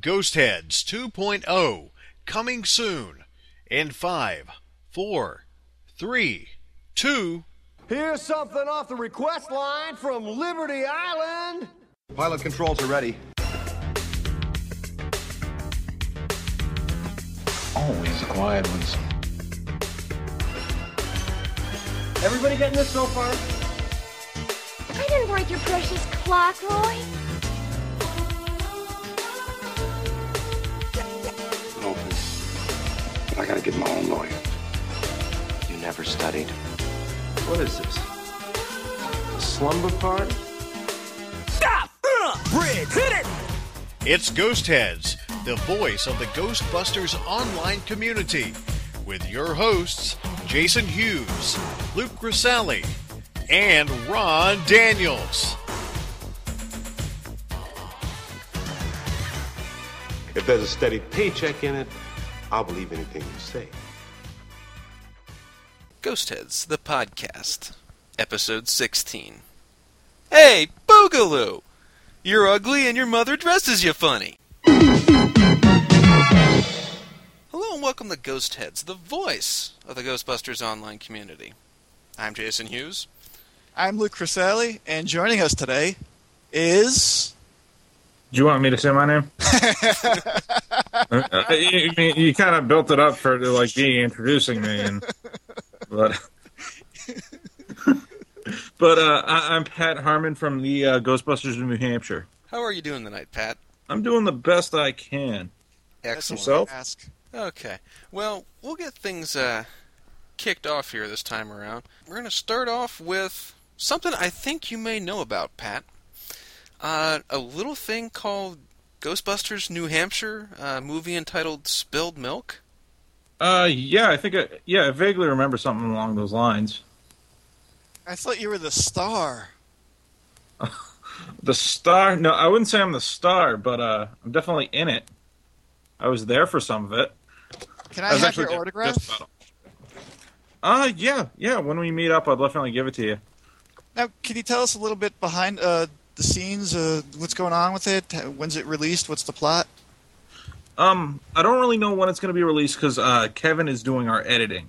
Ghost Heads 2.0 coming soon in 5, 4, 3, 2. Here's something off the request line from Liberty Island. Pilot controls are ready. Always the quiet ones. Everybody getting this so far? I didn't break your precious clock, Roy. Gotta get my own lawyer. You never studied. What is this? A slumber party? Stop! Uh, bridge! Hit it! It's Ghost Heads, the voice of the Ghostbusters online community, with your hosts Jason Hughes, Luke Grisalli, and Ron Daniels. If there's a steady paycheck in it, I'll believe anything you say. Ghost Heads, the podcast, episode 16. Hey, Boogaloo! You're ugly and your mother dresses you funny. Hello and welcome to Ghost Heads, the voice of the Ghostbusters online community. I'm Jason Hughes. I'm Luke Criselli, and joining us today is. Do you want me to say my name? Uh, you, you- you kind of built it up for like me introducing me, and but but uh, I, I'm Pat Harmon from the uh, Ghostbusters of New Hampshire. How are you doing tonight, Pat? I'm doing the best I can. Excellent. Yourself? Ask. Okay. Well, we'll get things uh, kicked off here this time around. We're going to start off with something I think you may know about, Pat. Uh, a little thing called Ghostbusters New Hampshire, a movie entitled Spilled Milk. Uh, yeah, I think I, yeah, I vaguely remember something along those lines. I thought you were the star. The star? No, I wouldn't say I'm the star, but uh, I'm definitely in it. I was there for some of it. Can I, was have your autograph? just Uh, yeah, yeah. When we meet up, I'll definitely give it to you. Now, can you tell us a little bit behind uh, the scenes? Uh, what's going on with it? When's it released? What's the plot? Um, I don't really know when it's going to be released because uh, Kevin is doing our editing.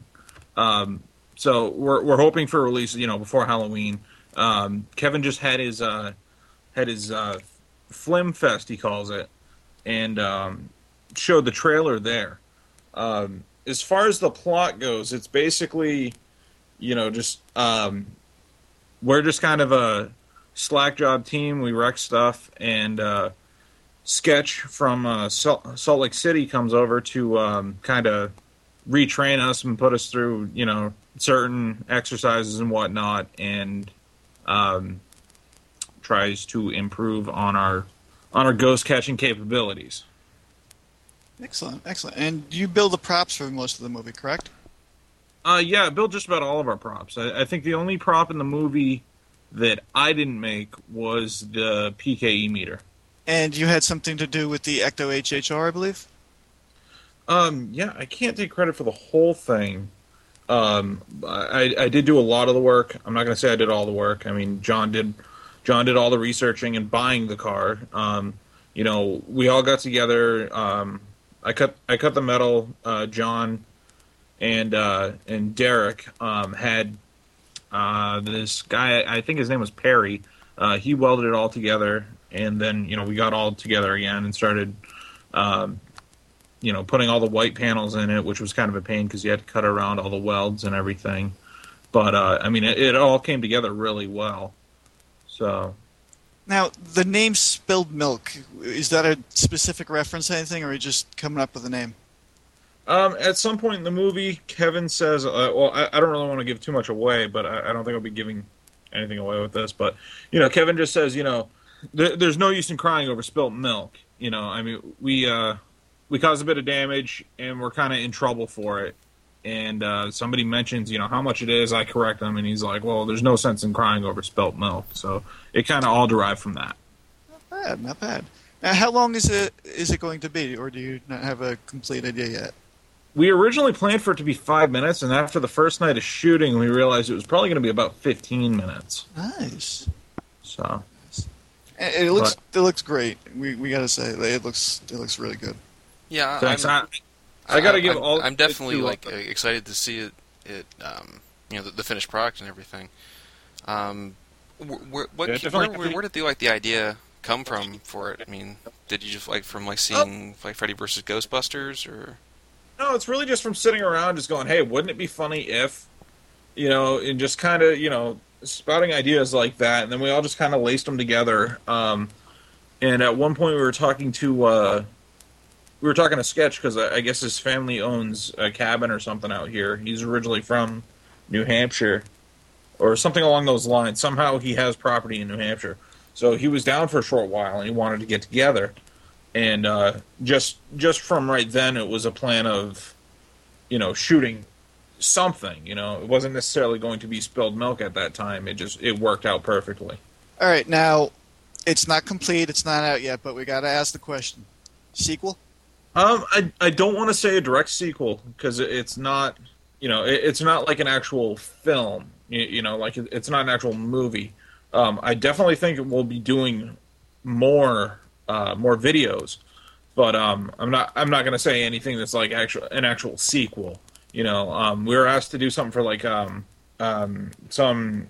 Um, so we're we're hoping for release, you know, before Halloween. Um, Kevin just had his uh, had his uh, Flim Fest, he calls it, and um, showed the trailer there. Um, as far as the plot goes, it's basically, you know, just um, we're just kind of a slack job team. We wreck stuff and. Uh, Sketch from uh, Salt, Lake City comes over to um, kind of retrain us and put us through, you know, certain exercises and whatnot, and um, tries to improve on our on our ghost catching capabilities. Excellent, excellent. And you build the props for most of the movie, correct? Uh, yeah, I built just about all of our props. I, I think the only prop in the movie that I didn't make was the PKE meter. And you had something to do with the Ecto HHR, I believe. Um, yeah, I can't take credit for the whole thing. Um, I, I did do a lot of the work. I'm not going to say I did all the work. I mean, John did, John did all the researching and buying the car. Um, you know, we all got together. Um, I cut, I cut the metal. Uh, John and uh, and Derek um, had uh, this guy. I think his name was Perry. Uh, he welded it all together, and then you know we got all together again and started um, you know, putting all the white panels in it, which was kind of a pain because you had to cut around all the welds and everything. But uh, I mean, it, it all came together really well. So Now, the name Spilled Milk, is that a specific reference to anything, or are you just coming up with a name? Um, at some point in the movie, Kevin says, uh, "Well, I, I don't really want to give too much away, but I, I don't think I'll be giving anything away with this." But you know, Kevin just says, you know, there, there's no use in crying over spilt milk. You know, I mean, we uh, we caused a bit of damage and we're kind of in trouble for it. And uh, somebody mentions, you know, how much it is. I correct him, and he's like, "Well, there's no sense in crying over spilt milk." So it kind of all derived from that. Not bad, not bad. Now, how long is it is it going to be, or do you not have a complete idea yet? We originally planned for it to be five minutes, and after the first night of shooting, we realized it was probably going to be about 15 minutes. Nice. So It, it looks it looks great. We we gotta say it looks it looks really good. Yeah, Thanks. I'm, I, I gotta give I'm, all. I'm definitely to, uh, like excited to see it. It um, you know the, the finished product and everything. Um, wh- wh- what Yeah, where, where, where did the like the idea come from for it? I mean, did you just like from like Oh. seeing like Freddy versus Ghostbusters or? No, it's really just from sitting around, just going, "Hey, wouldn't it be funny if," you know, and just kind of, you know, spouting ideas like that, and then we all just kind of laced them together. Um, and at one point, we were talking to, uh, we were talking to Sketch because I, I guess his family owns a cabin or something out here. He's originally from New Hampshire, or something along those lines. Somehow, he has property in New Hampshire, so he was down for a short while, and he wanted to get together and uh, just just from right then it was a plan of you know shooting something you know it wasn't necessarily going to be spilled milk at that time it just it worked out perfectly All right, now it's not complete. It's not out yet, but we gotta ask the question: sequel? um i i don't want to say a direct sequel because it's not you know it, it's not like an actual film you, you know like it, it's not an actual movie um i definitely think we'll be doing more uh more videos. But um i'm not i'm not to say anything that's like actual an actual sequel you know? Um we were asked to do something for like um um some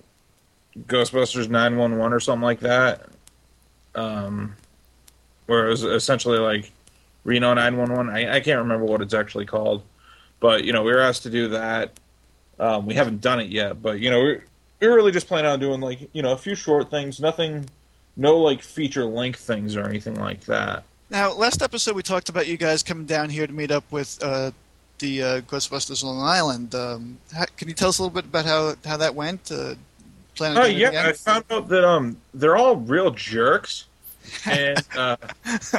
ghostbusters 911 or something like that. Um where it was essentially like reno 911 i, I can't remember what it's actually called. But you know we were asked to do that. Um we haven't done it yet but you know we're we're really just planning on doing like you know a few short things. Nothing no like feature length things or anything like that Now, last episode we talked about you guys coming down here to meet up with uh, the uh, Ghostbusters Long Island. Um, how, can you tell us a little bit about how how that went? Uh, Oh yeah? I found out that um they're all real jerks, and uh,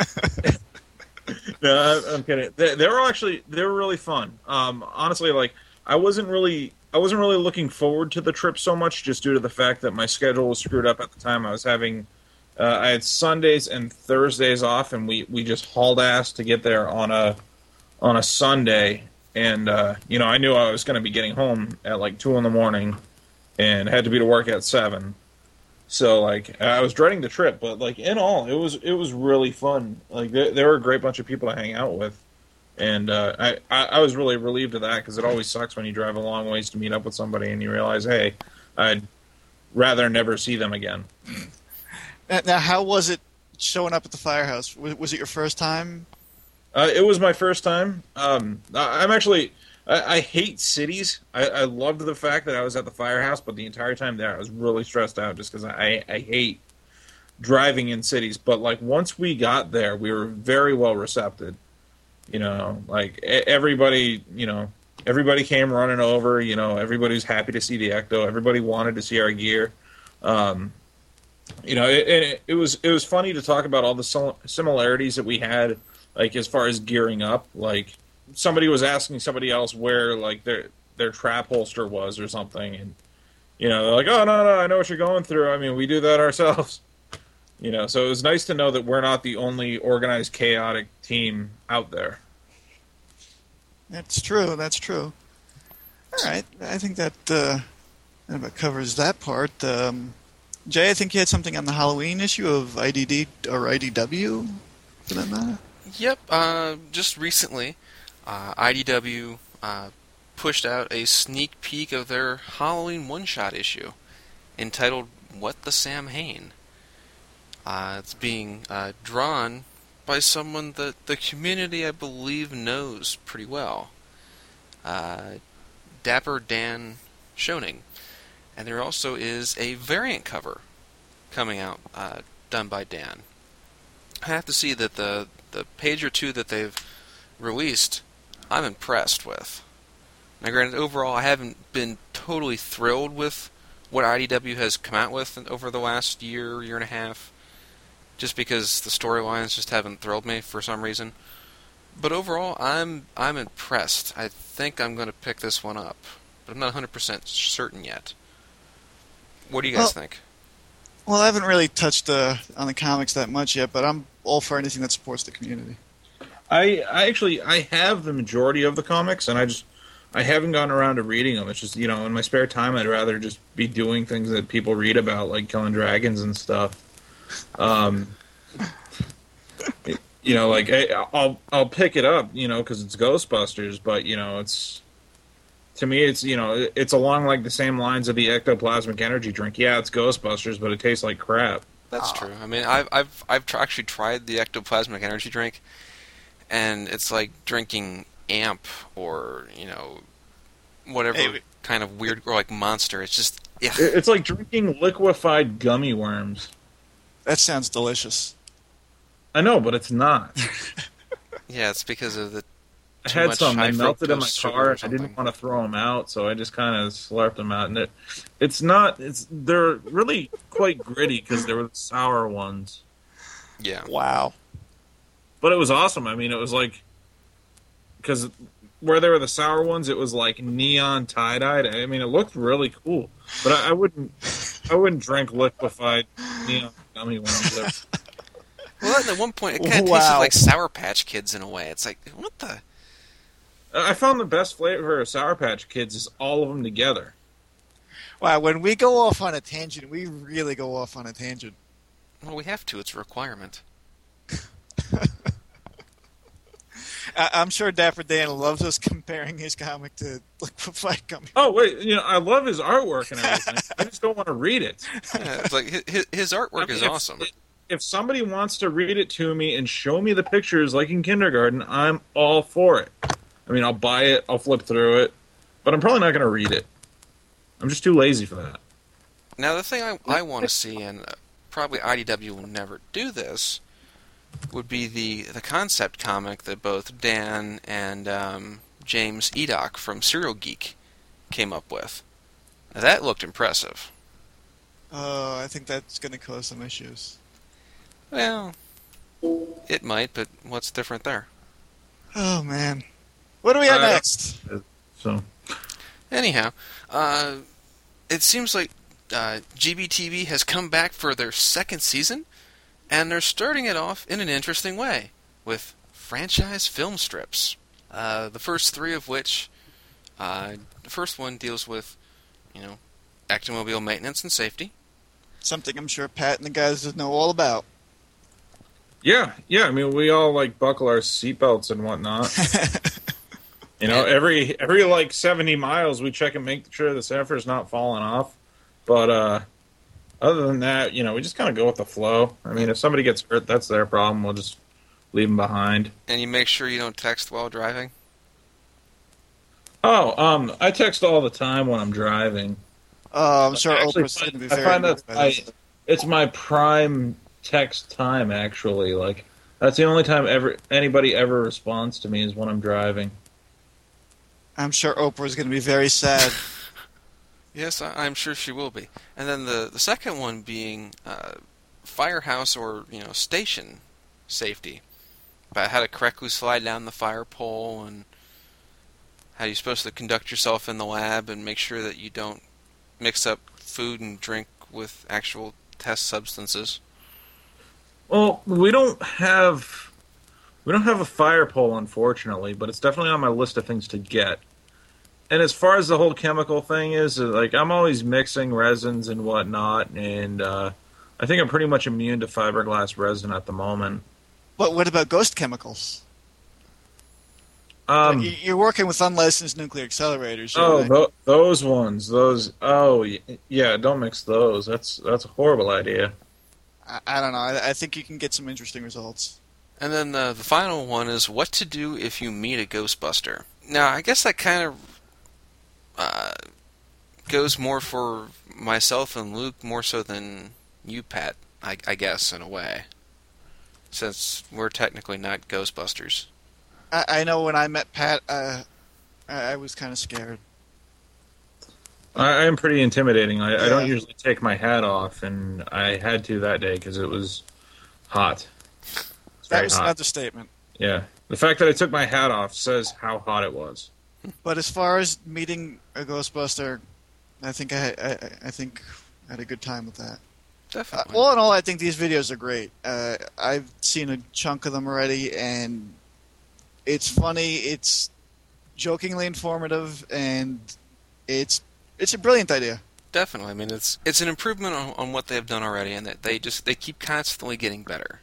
no, I'm kidding. They, they were actually they were really fun. Um, honestly, like I wasn't really I wasn't really looking forward to the trip so much, just due to the fact that my schedule was screwed up at the time. I was having uh, I had Sundays and Thursdays off, and we we just hauled ass to get there on a on a Sunday, and uh, you know I knew I was going to be getting home at like two in the morning and had to be to work at seven. So like I was dreading the trip, but like in all, it was it was really fun. Like they, they were a great bunch of people to hang out with, and uh, I, I I was really relieved of that because it always sucks when you drive a long ways to meet up with somebody and you realize, hey, I'd rather never see them again. Now, how was it showing up at the firehouse? Was, it your first time? Uh, it was my first time. Um, I, I'm actually. I, I hate cities. I, I loved the fact that I was at the firehouse, but the entire time there, I was really stressed out just because I, I hate driving in cities. But like once we got there, we were very well recepted. You know, like everybody, you know, everybody came running over. You know, everybody was happy to see the Ecto. Everybody wanted to see our gear. Um, you know, it, it, it was it was funny to talk about all the similarities that we had, like as far as gearing up. Like somebody was asking somebody else where like their their trap holster was or something, and you know, they're like, "Oh no, no, I know what you're going through. I mean, we do that ourselves." You know, so it was nice to know that we're not the only organized, chaotic team out there. That's true. That's true. All right, I think that uh, that covers that part. Um, Jay, I think you had something on the Halloween issue of IDD or IDW, for that matter. Yep. Uh, just recently, uh, IDW uh, pushed out a sneak peek of their Halloween one-shot issue, entitled "What the Samhain." Uh, it's being uh, drawn by someone that the community, I believe, knows pretty well. Uh, Dapper Dan Schoening. And there also is a variant cover coming out, uh, done by Dan. I have to see that the the page or two that they've released, I'm impressed with. Now, granted, overall, I haven't been totally thrilled with what IDW has come out with over the last year, year and a half, just because the storylines just haven't thrilled me for some reason. But overall, I'm I'm impressed. I think I'm going to pick this one up, but I'm not 100% certain yet. What do you guys Well- think? Well, I haven't really touched uh, on the comics that much yet, but I'm all for anything that supports the community. I, I actually I have the majority of the comics, and I just I haven't gotten around to reading them. It's just you know in my spare time I'd rather just be doing things that people read about, like killing dragons and stuff. Um, you know, like hey, I'll I'll pick it up, you know, because it's Ghostbusters, but you know, it's to me, it's you know, it's along like the same lines of the ectoplasmic energy drink. Yeah, it's Ghostbusters, but it tastes like crap. That's ah. true. I mean, I've I've I've tr- actually tried the ectoplasmic energy drink, and it's like drinking amp or you know whatever Hey, kind of weird or like monster. It's just yeah. It's like drinking liquefied gummy worms. That sounds delicious. I know, but it's not. Yeah, it's because of the I had some. They high melted in my car. or I didn't want to throw them out, so I just kind of slurped them out. And it, it's not. It's they're really quite gritty because they were the sour ones. yeah. Wow. But it was awesome. I mean, it was like because where they were the sour ones, it was like neon tie dyed. I mean, it looked really cool. But I, I wouldn't. I wouldn't drink liquefied neon gummy worms. They're- Well, at one point, it kind of tasted like Sour Patch Kids in a way. It's like what the. I found the best flavor of Sour Patch Kids is all of them together. Wow, when we go off on a tangent, we really go off on a tangent. Well, we have to. It's a requirement. I- I'm sure Dapper Dan loves us comparing his comic to liquefied gummy. Oh wait, you know I love his artwork and everything. I just don't want to read it. Yeah, it's like his, his artwork I mean, is if- awesome. If somebody wants to read it to me and show me the pictures like in kindergarten, I'm all for it. I mean, I'll buy it, I'll flip through it, but I'm probably not going to read it. I'm just too lazy for that. Now, the thing I, I want to see, and uh, probably IDW will never do this, would be the, the concept comic that both Dan and um, James Eatock from Cereal Geek came up with. Now, that looked impressive. Oh, I think that's going to cause some issues. Well, it might, but what's different there? Oh man, what do we have Uh, next? So Anyhow, uh, it seems like uh, GBTV has come back for their second season, and they're starting it off in an interesting way with franchise film strips. Uh, the first three of which, uh, the first one deals with, you know, automobile maintenance and safety. Something I'm sure Pat and the guys know all about. yeah, yeah. I mean, we all like buckle our seatbelts and whatnot. You know, every every like seventy miles, we check and make sure the Zephyr's not falling off. But uh other than that, you know, we just kind of go with the flow. I mean, if somebody gets hurt, that's their problem. We'll just leave them behind. And you make sure you don't text while driving. Oh, um, I text all the time when I'm driving. Oh, I'm sure I actually Oprah's going to be very. I find that I, it's my prime text time. Actually, like that's the only time ever anybody ever responds to me is when I'm driving. I'm sure Oprah is going to be very sad. Yes, I, I'm sure she will be. And then the the second one being uh, firehouse or you know station safety, about how to correctly slide down the fire pole and how you're supposed to conduct yourself in the lab and make sure that you don't mix up food and drink with actual test substances. Well, we don't have we don't have a fire pole, unfortunately, but it's definitely on my list of things to get. And as far as the whole chemical thing is, uh, like I'm always mixing resins and whatnot, and uh, I think I'm pretty much immune to fiberglass resin at the moment. but what about ghost chemicals? Um, You're working with unlicensed nuclear accelerators. oh, right? tho- those ones, those. Oh, yeah, don't mix those. That's that's a horrible idea. I, I don't know. I, I think you can get some interesting results. And then the the final one is what to do if you meet a Ghostbuster. Now, I guess that kind of uh, goes more for myself and Luke more so than you, Pat. I, I guess in a way, since we're technically not Ghostbusters. I, I know when I met Pat, uh, I, I was kind of scared. I, I am pretty intimidating. I, I don't usually take my hat off, and I had to that day because it was hot. It's That was hot. another statement. Yeah, the fact that I took my hat off says how hot it was. But as far as meeting a Ghostbuster, I think I, I, I think I had a good time with that. Uh, Definitely. all in all, I think these videos are great. Uh, I've seen a chunk of them already, and it's funny. It's jokingly informative, and it's it's a brilliant idea. definitely. I mean, it's it's an improvement on, on what they've done already, and that they just they keep constantly getting better.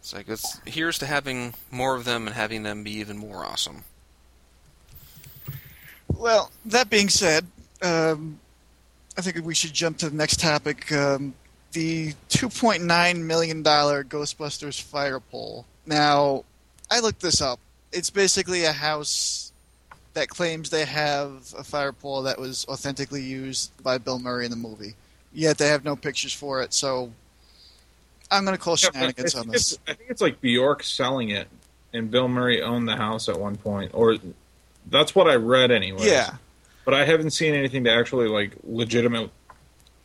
It's like it's here's to having more of them and having them be even more awesome. Well, that being said, um, I think we should jump to the next topic. Um, the $2.9 million Ghostbusters fire pole. Now, I looked this up. It's basically a house that claims they have a fire pole that was authentically used by Bill Murray in the movie. Yet they have no pictures for it, so I'm going to call shenanigans I on this. I think it's like Bjork selling it, and Bill Murray owned the house at one point, or that's what I read anyway. Yeah. but I haven't seen anything to actually like legitimate,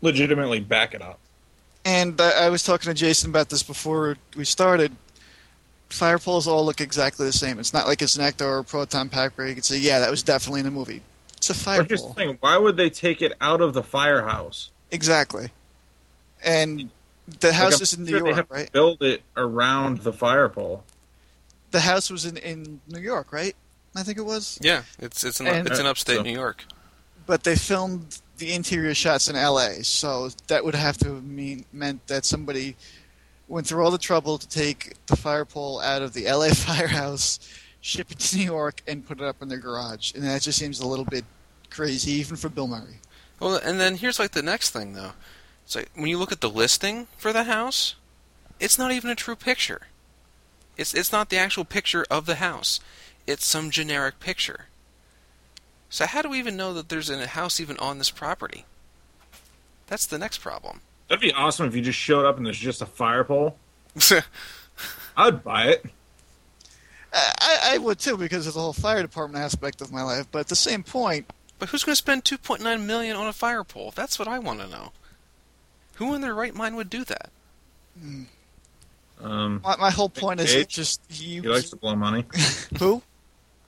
legitimately back it up. And I, was talking to Jason about this before we started. Fire poles all look exactly the same. It's not like it's an ecto or a proton pack where you can say, "Yeah, that was definitely in the movie." It's a fire pole, thing: why would they take it out of the firehouse? exactly. And the Like, house I'm is in New sure they York, right? Build it around the fire pole. The house was in, in New York, right? I think it was. Yeah, it's it's in And- it's in uh, upstate So- New York. But they filmed the interior shots in L.A., so that would have to mean meant that somebody went through all the trouble to take the fire pole out of the L.A. firehouse, ship it to New York, and put it up in their garage. And that just seems a little bit crazy, even for Bill Murray. Well, and then here's like the next thing though. It's like when you look at the listing for the house, it's not even a true picture. It's it's not the actual picture of the house. It's some generic picture. So how do we even know that there's a house even on this property? That's the next problem. That'd be awesome if you just showed up and there's just a fire pole. I'd buy it. I, I I would too, because of the whole fire department aspect of my life. But at the same point, but who's going to spend 2.9 million on a fire pole? That's what I want to know. Who in their right mind would do that? Um, my, my whole point is Cage? just you. he likes to blow money. who?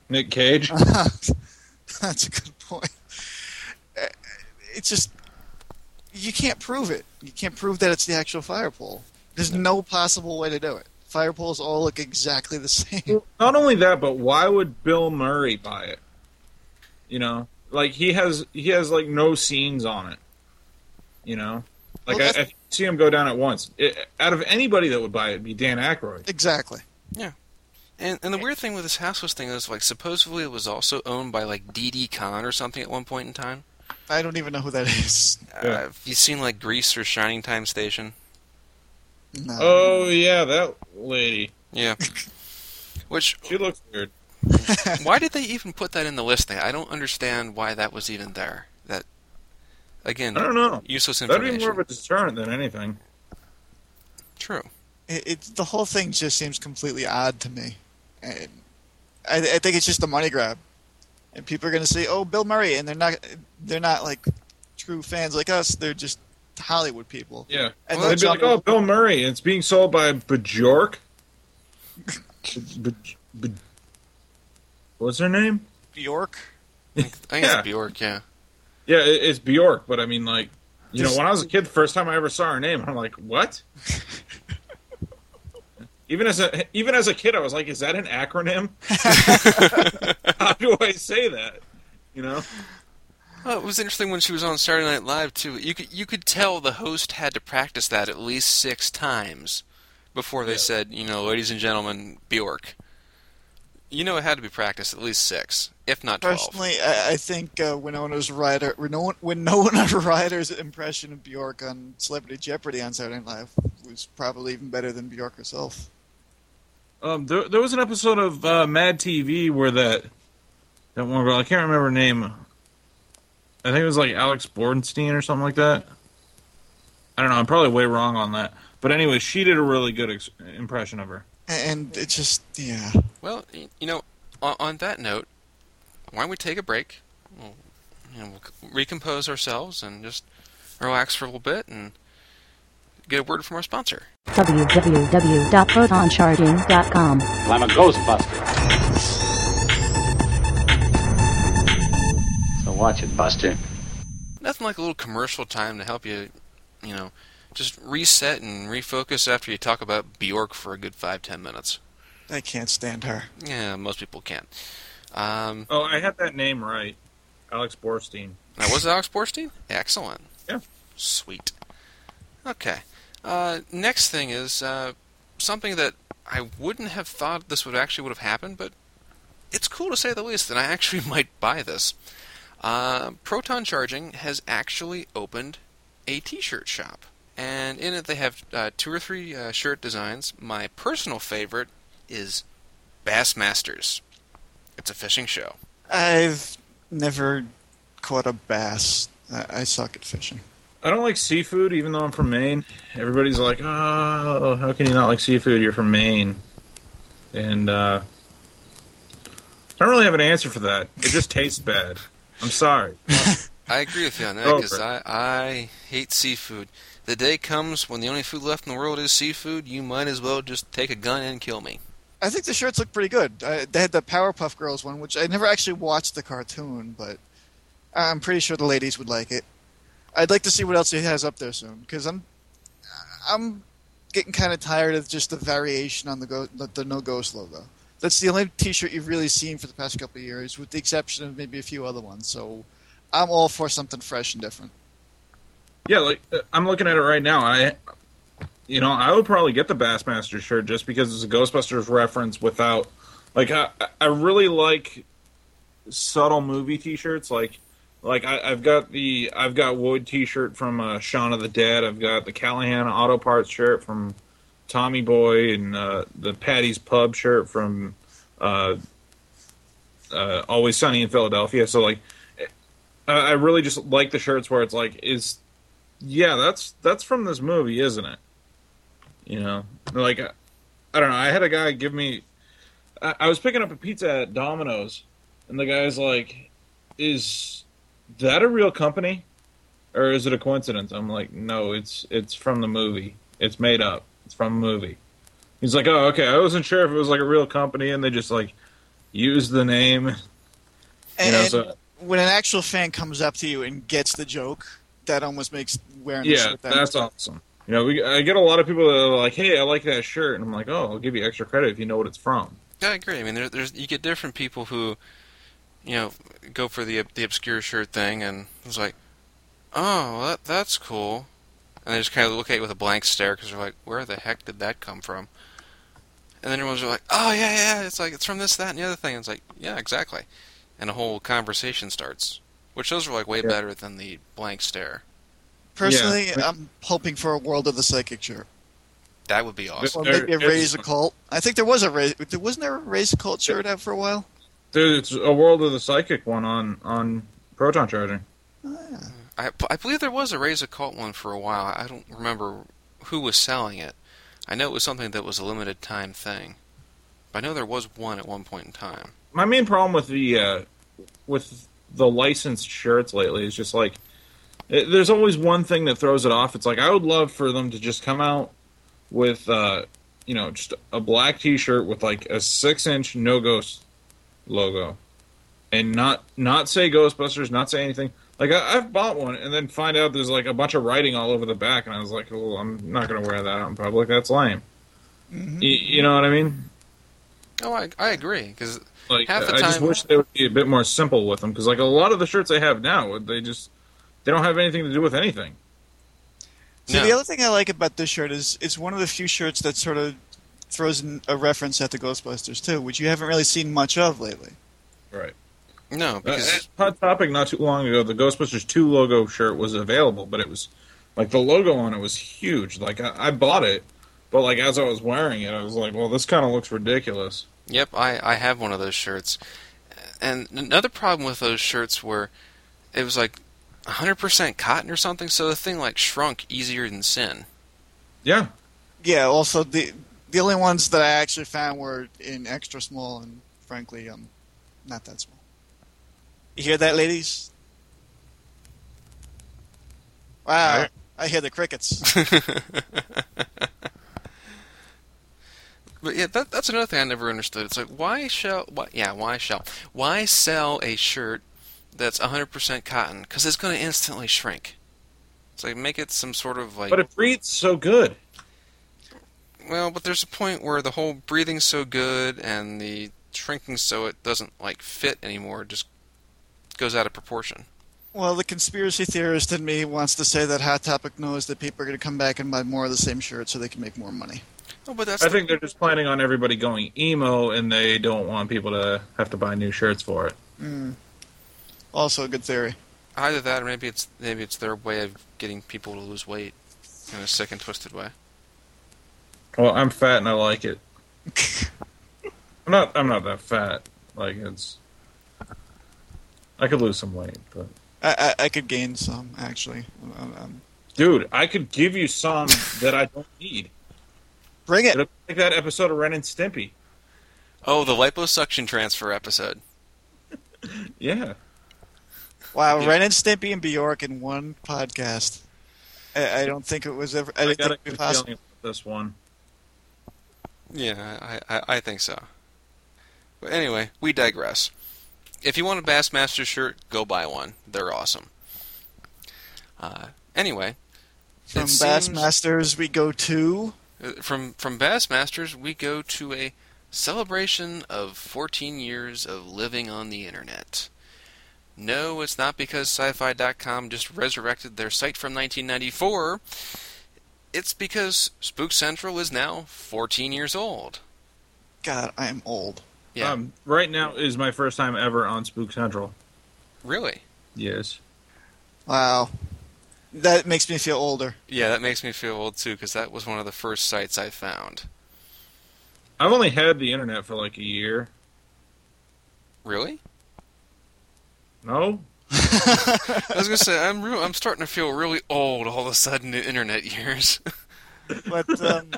Nick Cage. That's a good point. Uh, It's just you can't prove it. You can't prove that it's the actual fire pole. There's no possible way to do it. Fire poles all look exactly the same. Not only that, but why would Bill Murray buy it? You know, like he has he has like no scenes on it. You know, like Well, I, I see him go down at once. It, out of anybody that would buy it, it'd be Dan Aykroyd. Exactly. And and the weird thing with this houseless thing is like supposedly it was also owned by like Didi Conn or something at one point in time. I don't even know who that is. Yeah. Uh, have you seen like Grease or Shining Time Station? No. Oh yeah, that lady. Yeah. Which She looks weird. why did they even put that in the listing? I don't understand why that was even there. That again, I don't know. useless information. That'd information. be more of a deterrent than anything. True. It, it, the whole thing just seems completely odd to me. And I, I think it's just a money grab, and people are going to say, "Oh, Bill Murray," and they're not. They're not like true fans like us. They're just Hollywood people. Yeah. And They'd be like, "Oh, Bill Murray. and It's being sold by Bjork." B- B- What's her name? Bjork. I think Yeah. it's Bjork. Yeah. Yeah, it, it's Bjork, but I mean, like, you Just- know, when I was a kid, the first time I ever saw her name, I'm like, what? even as a even as a kid, I was like, is that an acronym? How do I say that? You know? Well, it was interesting when she was on Saturday Night Live too. You could you could tell the host had to practice that at least six times before they said, you know, ladies and gentlemen, Bjork. You know, it had to be practiced at least six, if not twelve. Personally, I, I think uh, Winona's Ryder, Winona, Winona Ryder's impression of Bjork on Celebrity Jeopardy on Saturday Night Live was probably even better than Bjork herself. Um, there, there was an episode of uh, Mad TV where that that one girl, I can't remember her name. I think it was like Alex Bornstein or something like that. I don't know. I'm probably way wrong on that. But anyway, she did a really good ex- impression of her. And it just, yeah. Well, you know, on, on that note, why don't we take a break? We'll, you know, we'll recompose ourselves and just relax for a little bit and get a word from our sponsor. www.protoncharging.com. I'm a Ghostbuster. So watch it, Buster. Nothing like a little commercial time to help you, you know, just reset and refocus after you talk about Bjork for a good five ten minutes. I can't stand her. Yeah, most people can't. Um, Oh, I had that name right. Alex Borstein. Now, was it Alex Borstein? Excellent. Yeah. Sweet. Okay. Uh, next thing is uh, something that I wouldn't have thought this would actually would have happened, but it's cool to say the least, and I actually might buy this. Uh, Proton Charging has actually opened a T-shirt shop, and in it they have uh, two or three uh, shirt designs. My personal favorite is Bassmasters. It's a fishing show. I've never caught a bass. I, I suck at fishing. I don't like seafood, even though I'm from Maine. Everybody's like, "Oh, how can you not like seafood? You're from Maine." And uh, I don't really have an answer for that. It just tastes bad. I'm sorry. I agree with you on that because. I, I hate seafood. The day comes when the only food left in the world is seafood. You might as well just take a gun and kill me. I think the shirts look pretty good. I, they had the Powerpuff Girls one, which I never actually watched the cartoon, but I'm pretty sure the ladies would like it. I'd like to see what else he has up there soon because I'm I'm getting kind of tired of just the variation on the go, the, the No Ghost logo. That's the only T-shirt you've really seen for the past couple of years, with the exception of maybe a few other ones. So I'm all for something fresh and different. Yeah, like uh, I'm looking at it right now. I, you know, I would probably get the Bassmaster shirt just because it's a Ghostbusters reference. Without, like, I, I really like subtle movie T-shirts. Like, like I, I've got the I've got Wood T-shirt from uh, Shaun of the Dead. I've got the Callahan Auto Parts shirt from Tommy Boy, and uh, the Paddy's Pub shirt from uh, uh, Always Sunny in Philadelphia. So, like, I I really just like the shirts where it's like is yeah, that's that's from this movie, isn't it? You know, like I, I don't know. I had a guy give me. I, I was picking up a pizza at Domino's, and the guy's like, "Is that a real company, or is it a coincidence?" I'm like, "No, it's it's from the movie. It's made up. It's from a movie." He's like, "Oh, okay. I wasn't sure if it was like a real company, and they just like used the name." You And know, so when an actual fan comes up to you and gets the joke, that almost makes wearing the yeah, shirt that that's awesome. You know, we, I get a lot of people that are like, "Hey, I like that shirt," and I'm like, "Oh, I'll give you extra credit if you know what it's from." Yeah, I agree. I mean, there, there's you get different people who, you know, go for the the obscure shirt thing, and it's like, oh, that that's cool, and they just kind of look at you with a blank stare because they're like, where the heck did that come from? And then everyone's like, oh yeah, yeah, it's like it's from this, that, and the other thing. And it's like, yeah, exactly, and a whole conversation starts, which those are like way Yeah. better than the blank stare. Personally, Yeah. I'm hoping for a World of the Psychic shirt. That would be awesome. Or There maybe a is- Raise a Cult. I think there was a Raise. Wasn't there a Raise a Cult shirt out for a while? Dude, it's a World of the Psychic one on on Proton Charging. I, I believe there was a Raise a Cult one for a while. I don't remember who was selling it. I know it was something that was a limited time thing. But I know there was one at one point in time. My main problem with the uh, with the licensed shirts lately is just like it, there's always one thing that throws it off. It's like I would love for them to just come out with uh, you know just a black T-shirt with like a six inch No Ghost logo, and not not say Ghostbusters, not say anything. Like I, I've bought one and then find out there's like a bunch of writing all over the back, and I was like, "Oh, I'm not gonna wear that out in public. That's lame." Mm-hmm. Y- you know what I mean? Oh, I, I agree. Because Like Half the uh, I just wish they would be a bit more simple with them because like a lot of the shirts they have now, they just they don't have anything to do with anything. So No. the other thing I like about this shirt is it's one of the few shirts that sort of throws in a reference at the Ghostbusters too, which you haven't really seen much of lately. Right. no, Uh, Hot topic not too long ago, the Ghostbusters two logo shirt was available, but it was like the logo on it was huge. Like I, I bought it, but like as I was wearing it, I was like, well, this kind of looks ridiculous. Yep, I, I have one of those shirts. And another problem with those shirts were it was like 100% cotton or something, so the thing like shrunk easier than sin. Yeah. Yeah. Also, the the only ones that I actually found were in extra small, and frankly, um, not that small. You hear that, ladies? Wow, Right. I hear the crickets. But yeah, that, that's another thing I never understood. It's like why shall why, yeah why shall why sell a shirt that's 100% cotton because it's going to instantly shrink. It's like make it some sort of like But it breathes so good. Well, but there's a point where the whole breathing's so good and the shrinking so it doesn't like fit anymore just goes out of proportion. Well, the conspiracy theorist in me wants to say that Hot Topic knows that people are going to come back and buy more of the same shirt so they can make more money. Oh, but that's I the- think they're just planning on everybody going emo, and they don't want people to have to buy new shirts for it. Hmm. Also, a good theory. either that or maybe it's maybe it's their way of getting people to lose weight in a sick and twisted way. Well, I'm fat and I like it. I'm not. I'm not that fat. Like it's. I could lose some weight, but I, I, I could gain some, actually. Um, um, dude, I could give you some that I don't need. bring it. It'll be like that episode of Ren and Stimpy. Oh, the liposuction transfer episode. Yeah. Wow, Yeah. Ren and Stimpy and Bjork in one podcast. I, I don't think it was ever. I I didn't got a think it good was possible. feeling about this one. Yeah, I, I, I think so. But anyway, we digress. If you want a Bassmaster shirt, go buy one. They're awesome. Uh, anyway, From Bassmasters, we go to. Uh, From from Bassmasters, we go to a celebration of 14 years of living on the internet. No, it's not because sci-fi.com just resurrected their site from 1994. It's because Spook Central is now 14 years old. God, I am old. Yeah, Um, right now is my first time ever on Spook Central. really? Yes. Wow. That makes me feel older. Yeah, that makes me feel old too because that was one of the first sites I found. I've only had the internet for like a year. Really? No? I was gonna say I'm real, I'm starting to feel really old all of a sudden in internet years. But um,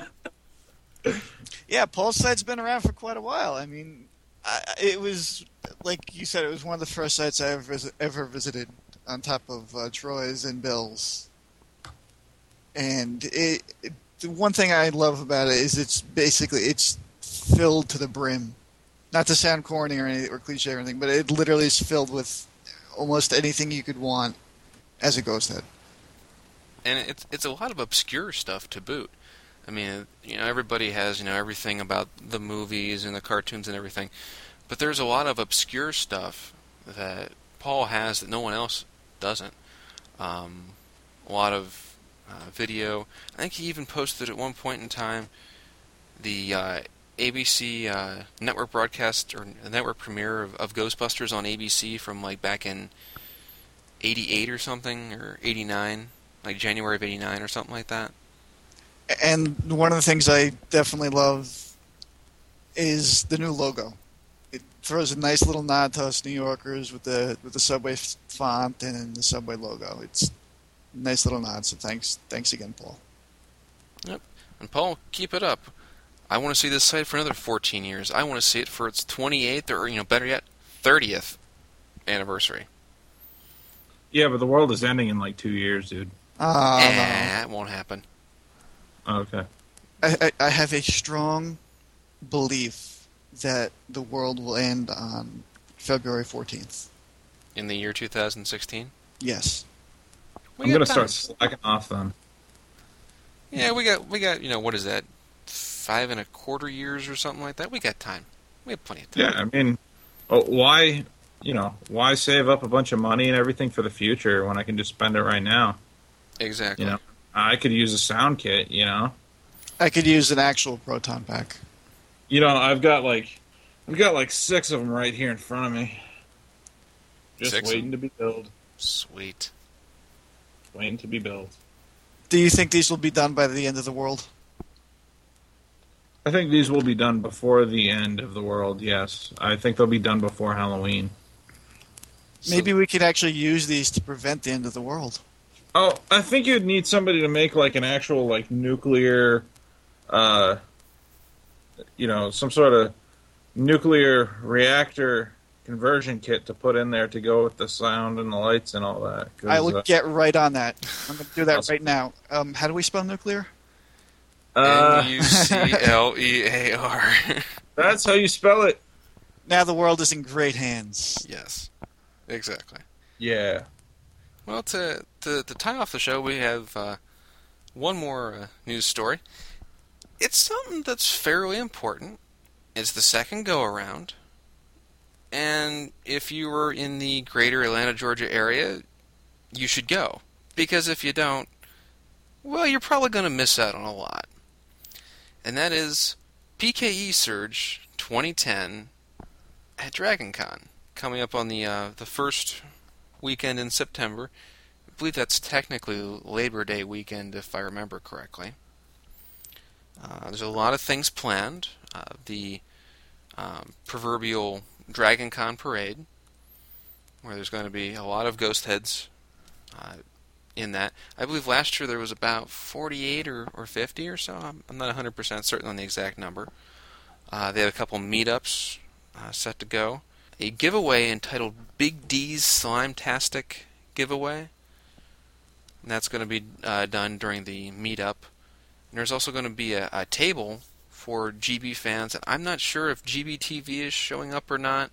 yeah, Paul's site's been around for quite a while. I mean, I, it was like you said, it was one of the first sites I ever ever visited, on top of uh, Troy's and Bill's. And it, it, the one thing I love about it is it's basically it's filled to the brim. Not to sound corny or any, or cliche or anything, but it literally is filled with almost anything you could want as a ghost head. and it's it's a lot of obscure stuff to boot. I mean, you know, everybody has you know everything about the movies and the cartoons and everything, but there's a lot of obscure stuff that Paul has that no one else doesn't. Um, a lot of uh, video. I think he even posted at one point in time the uh, ABC uh, network broadcast or network premiere of, of Ghostbusters on ABC from like back in '88 or something or '89 like January of '89 or something like that. And one of the things I definitely love is the new logo. It throws a nice little nod to us New Yorkers with the with the subway font and the subway logo. It's a nice little nod. So thanks, thanks again, Paul. Yep, and Paul, keep it up. I want to see this site for another 14 years. I want to see it for its 28th or you know better yet 30th anniversary. Yeah, but the world is ending in like two years, dude. Ah, eh, that won't happen. Oh, okay. I, I, I have a strong belief that the world will end on February fourteenth. In the year 2016. Yes. We I'm gonna time. start slacking off then. Yeah, we got we got you know what is that? Five and a quarter years or something like that. We got time. We have plenty of time. Yeah, I mean, oh, why, you know, why save up a bunch of money and everything for the future when I can just spend it right now? Exactly. You know, I could use a sound kit. You know, I could use an actual proton pack. you know, I've got like, I've got like six of them right here in front of me, just Six? waiting to be built, Sweet. waiting to be built. Do you think these will be done by the end of the world? I think these will be done before the end of the world. Yes, I think they'll be done before Halloween. So- Maybe we could actually use these to prevent the end of the world. Oh, I think you'd need somebody to make like an actual like nuclear, uh, you know, some sort of nuclear reactor conversion kit to put in there to go with the sound and the lights and all that. I will uh, get right on that. I'm going to do that Awesome. right now. Um, how do we spell nuclear? Uh, N U C L E A R. that's how you spell it. Now the world is in great hands. Yes. Exactly. Yeah. Well, to, to, to tie off the show, we have uh, one more uh, news story. It's something that's fairly important. It's the second go around. and if you were in the greater Atlanta, Georgia area, you should go. Because if you don't, well, you're probably going to miss out on a lot. And that is PKE Surge 2010 at DragonCon, coming up on the uh, the first weekend in September. I believe that's technically Labor Day weekend, if I remember correctly. Uh, there's a lot of things planned. Uh, the um, proverbial DragonCon parade, where there's going to be a lot of ghost heads uh, in that. I believe last year there was about 48 or, or 50 or so. I'm, I'm not 100% certain on the exact number. Uh, they have a couple meetups uh, set to go. A giveaway entitled Big D's Slime Tastic Giveaway. And that's going to be uh, done during the meetup. And there's also going to be a, a table for GB fans, and I'm not sure if GBTV is showing up or not.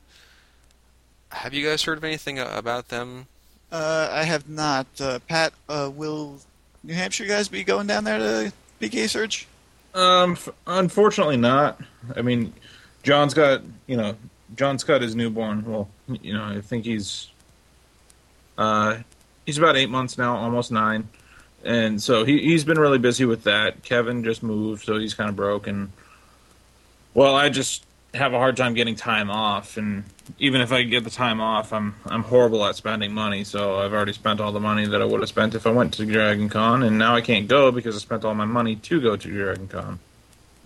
Have you guys heard of anything about them? Uh, I have not. Uh, Pat, uh, will New Hampshire guys be going down there to PKE Surge? Um, f- unfortunately not. I mean, John's got you know, John's got his newborn. Well, you know, I think he's uh, he's about eight months now, almost nine, and so he he's been really busy with that. Kevin just moved, so he's kind of broke, and well, I just have a hard time getting time off, and even if I get the time off, I'm I'm horrible at spending money. So I've already spent all the money that I would have spent if I went to Dragon Con, and now I can't go because I spent all my money to go to Dragon Con.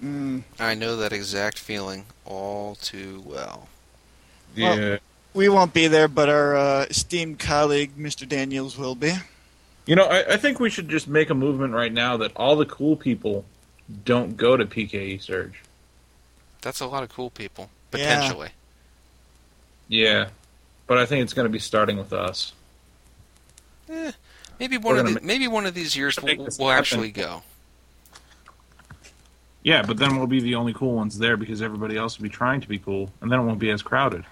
Mm, I know that exact feeling all too well. Yeah. Well- we won't be there, but our uh, esteemed colleague, Mr. Daniels, will be. You know, I, I think we should just make a movement right now that all the cool people don't go to PKE Surge. That's a lot of cool people, potentially. Yeah, but I think it's going to be starting with us. Eh, maybe one We're of the, make- maybe one of these years we'll, we'll actually go. Yeah, but then we'll be the only cool ones there because everybody else will be trying to be cool, and then it won't be as crowded.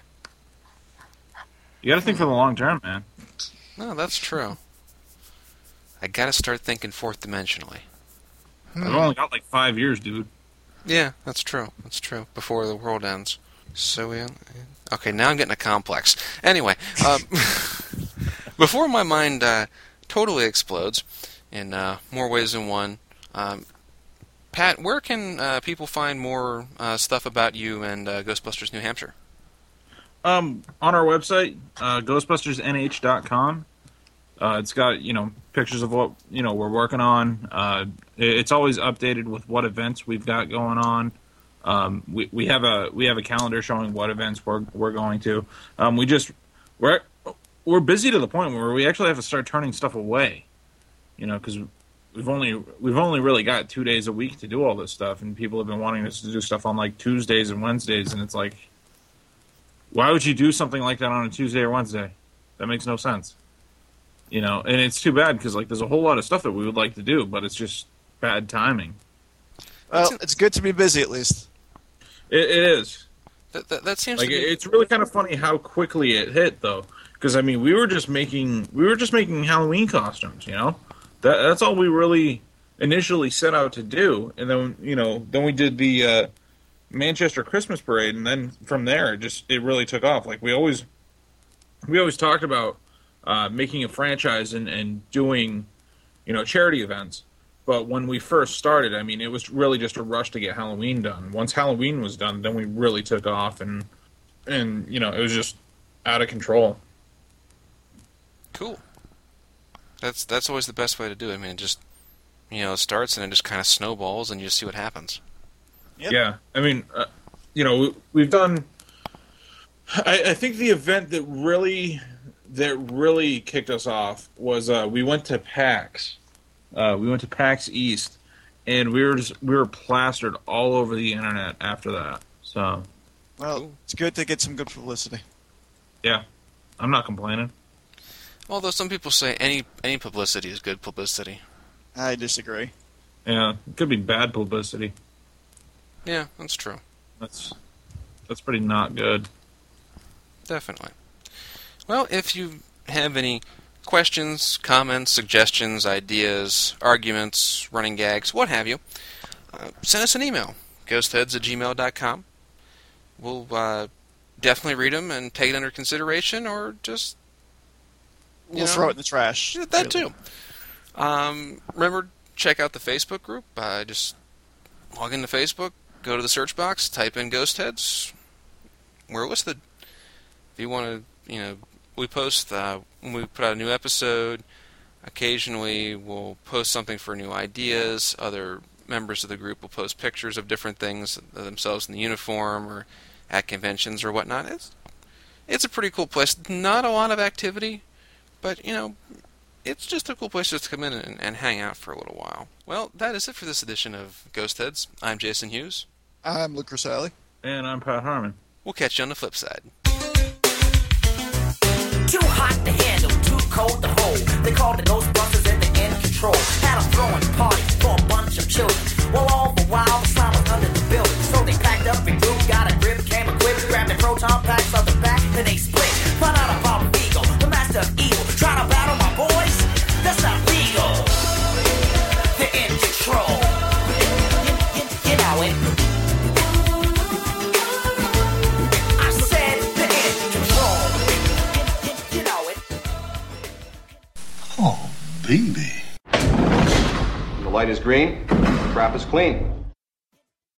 You got to think for the long term, man. No, that's true. I gotta start thinking fourth dimensionally. I've only got like five years, dude. Yeah, that's true. That's true. Before the world ends. So we. Okay, now I'm getting a complex. Anyway, um, before my mind uh, totally explodes in uh, more ways than one, um, Pat, where can uh, people find more uh, stuff about you and uh, Ghostbusters New Hampshire? Um, on our website, uh, GhostbustersNH.com. Uh, it's got you know pictures of what you know we're working on. Uh, it's always updated with what events we've got going on. Um, we we have a we have a calendar showing what events we're we're going to. Um, we just we're we're busy to the point where we actually have to start turning stuff away. You know, because we've only we've only really got two days a week to do all this stuff, and people have been wanting us to do stuff on like Tuesdays and Wednesdays, and it's like, why would you do something like that on a Tuesday or Wednesday? That makes no sense. You know, and it's too bad because like there's a whole lot of stuff that we would like to do, but it's just bad timing. Well, it's good to be busy at least. It, it is. That, that, that seems Like to be. it's really kind of funny how quickly it hit though, because I mean we were just making we were just making Halloween costumes, you know. That that's all we really initially set out to do, and then you know then we did the uh, Manchester Christmas parade, and then from there it just it really took off. Like we always we always talked about uh, making a franchise and and doing you know charity events. But when we first started, I mean, it was really just a rush to get Halloween done. Once Halloween was done, then we really took off, and and you know, it was just out of control. Cool. That's that's always the best way to do it. I mean, it just you know it starts and it just kind of snowballs and you just see what happens. Yep. Yeah, I mean, uh, you know, we, we've done. I, I think the event that really that really kicked us off was uh, we went to PAX. Uh, we went to PAX East, and we were just we were plastered all over the internet after that. So Well, it's good to get some good publicity. yeah, I'm not complaining. Although some people say any any publicity is good publicity. I disagree. Yeah, it could be bad publicity. Yeah, that's true. That's that's pretty not good. Definitely. Well, if you have any questions, comments, suggestions, ideas, arguments, running gags, what have you, uh, send us an email. Ghostheads at gmail.com. We'll uh, definitely read them and take it under consideration, or just We'll know, throw it in the trash. That really. too. Um, remember, check out the Facebook group. Uh, just log into Facebook, go to the search box, type in Ghostheads. We're listed. If you want to, you know, we post uh, when we put out a new episode. Occasionally, we'll post something for new ideas. Other members of the group will post pictures of different things themselves in the uniform or at conventions or whatnot. It's it's a pretty cool place. Not a lot of activity, but you know, it's just a cool place just to come in and, and hang out for a little while. Well, that is it for this edition of Ghostheads. I'm Jason Hughes. I'm Luke Rosali. And I'm Pat Harmon. We'll catch you on the flip side. Too hot to handle, too cold to hold. They called the Ghostbusters and they in control. Had a throwing party for a bunch of children. Well, all the while the slime was under the building. So they packed up and group, got a grip, came equipped, grabbed the proton packs off the back, then they split. Found out about Vigo, the master of evil. Try to battle baby. The light is green, the trap is clean.